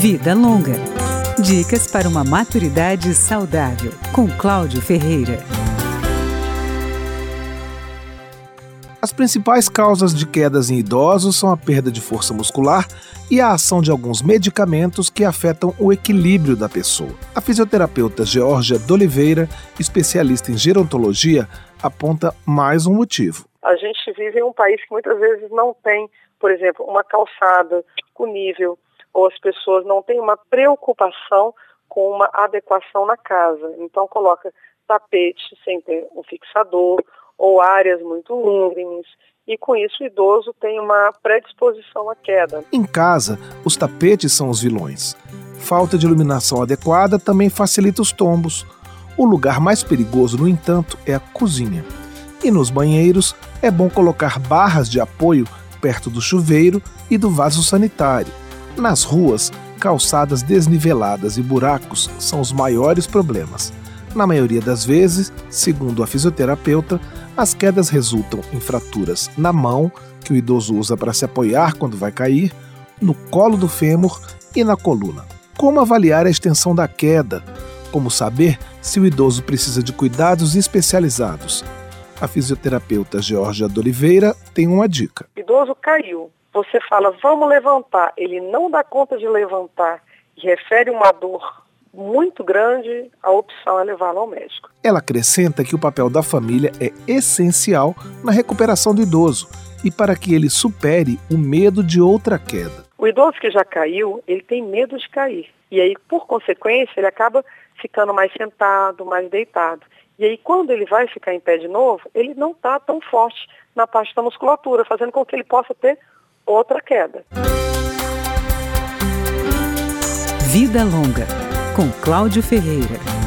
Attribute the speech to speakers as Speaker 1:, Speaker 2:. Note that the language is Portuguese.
Speaker 1: Vida Longa. Dicas para uma maturidade saudável, com Cláudio Ferreira.
Speaker 2: As principais causas de quedas em idosos são a perda de força muscular e a ação de alguns medicamentos que afetam o equilíbrio da pessoa. A fisioterapeuta Georgia D'Oliveira, especialista em gerontologia, aponta mais um motivo.
Speaker 3: A gente vive em um país que muitas vezes não tem, por exemplo, uma calçada com nível, ou as pessoas não têm uma preocupação com uma adequação na casa. Então coloca tapete sem ter um fixador ou áreas muito íngremes e com isso o idoso tem uma predisposição à queda.
Speaker 2: Em casa, os tapetes são os vilões. Falta de iluminação adequada também facilita os tombos. O lugar mais perigoso, no entanto, é a cozinha. E nos banheiros, é bom colocar barras de apoio perto do chuveiro e do vaso sanitário. Nas ruas, calçadas desniveladas e buracos são os maiores problemas. Na maioria das vezes, segundo a fisioterapeuta, as quedas resultam em fraturas na mão, que o idoso usa para se apoiar quando vai cair, no colo do fêmur e na coluna. Como avaliar a extensão da queda? Como saber se o idoso precisa de cuidados especializados? A fisioterapeuta Georgia D'Oliveira tem uma dica.
Speaker 3: O idoso caiu, você fala, vamos levantar, ele não dá conta de levantar e refere uma dor muito grande, a opção é levá-lo ao médico.
Speaker 2: Ela acrescenta que o papel da família é essencial na recuperação do idoso e para que ele supere o medo de outra queda.
Speaker 3: O idoso que já caiu, ele tem medo de cair. E aí, por consequência, ele acaba ficando mais sentado, mais deitado. E aí, quando ele vai ficar em pé de novo, ele não está tão forte na parte da musculatura, fazendo com que ele possa ter outra queda.
Speaker 1: Vida Longa, com Cláudio Ferreira.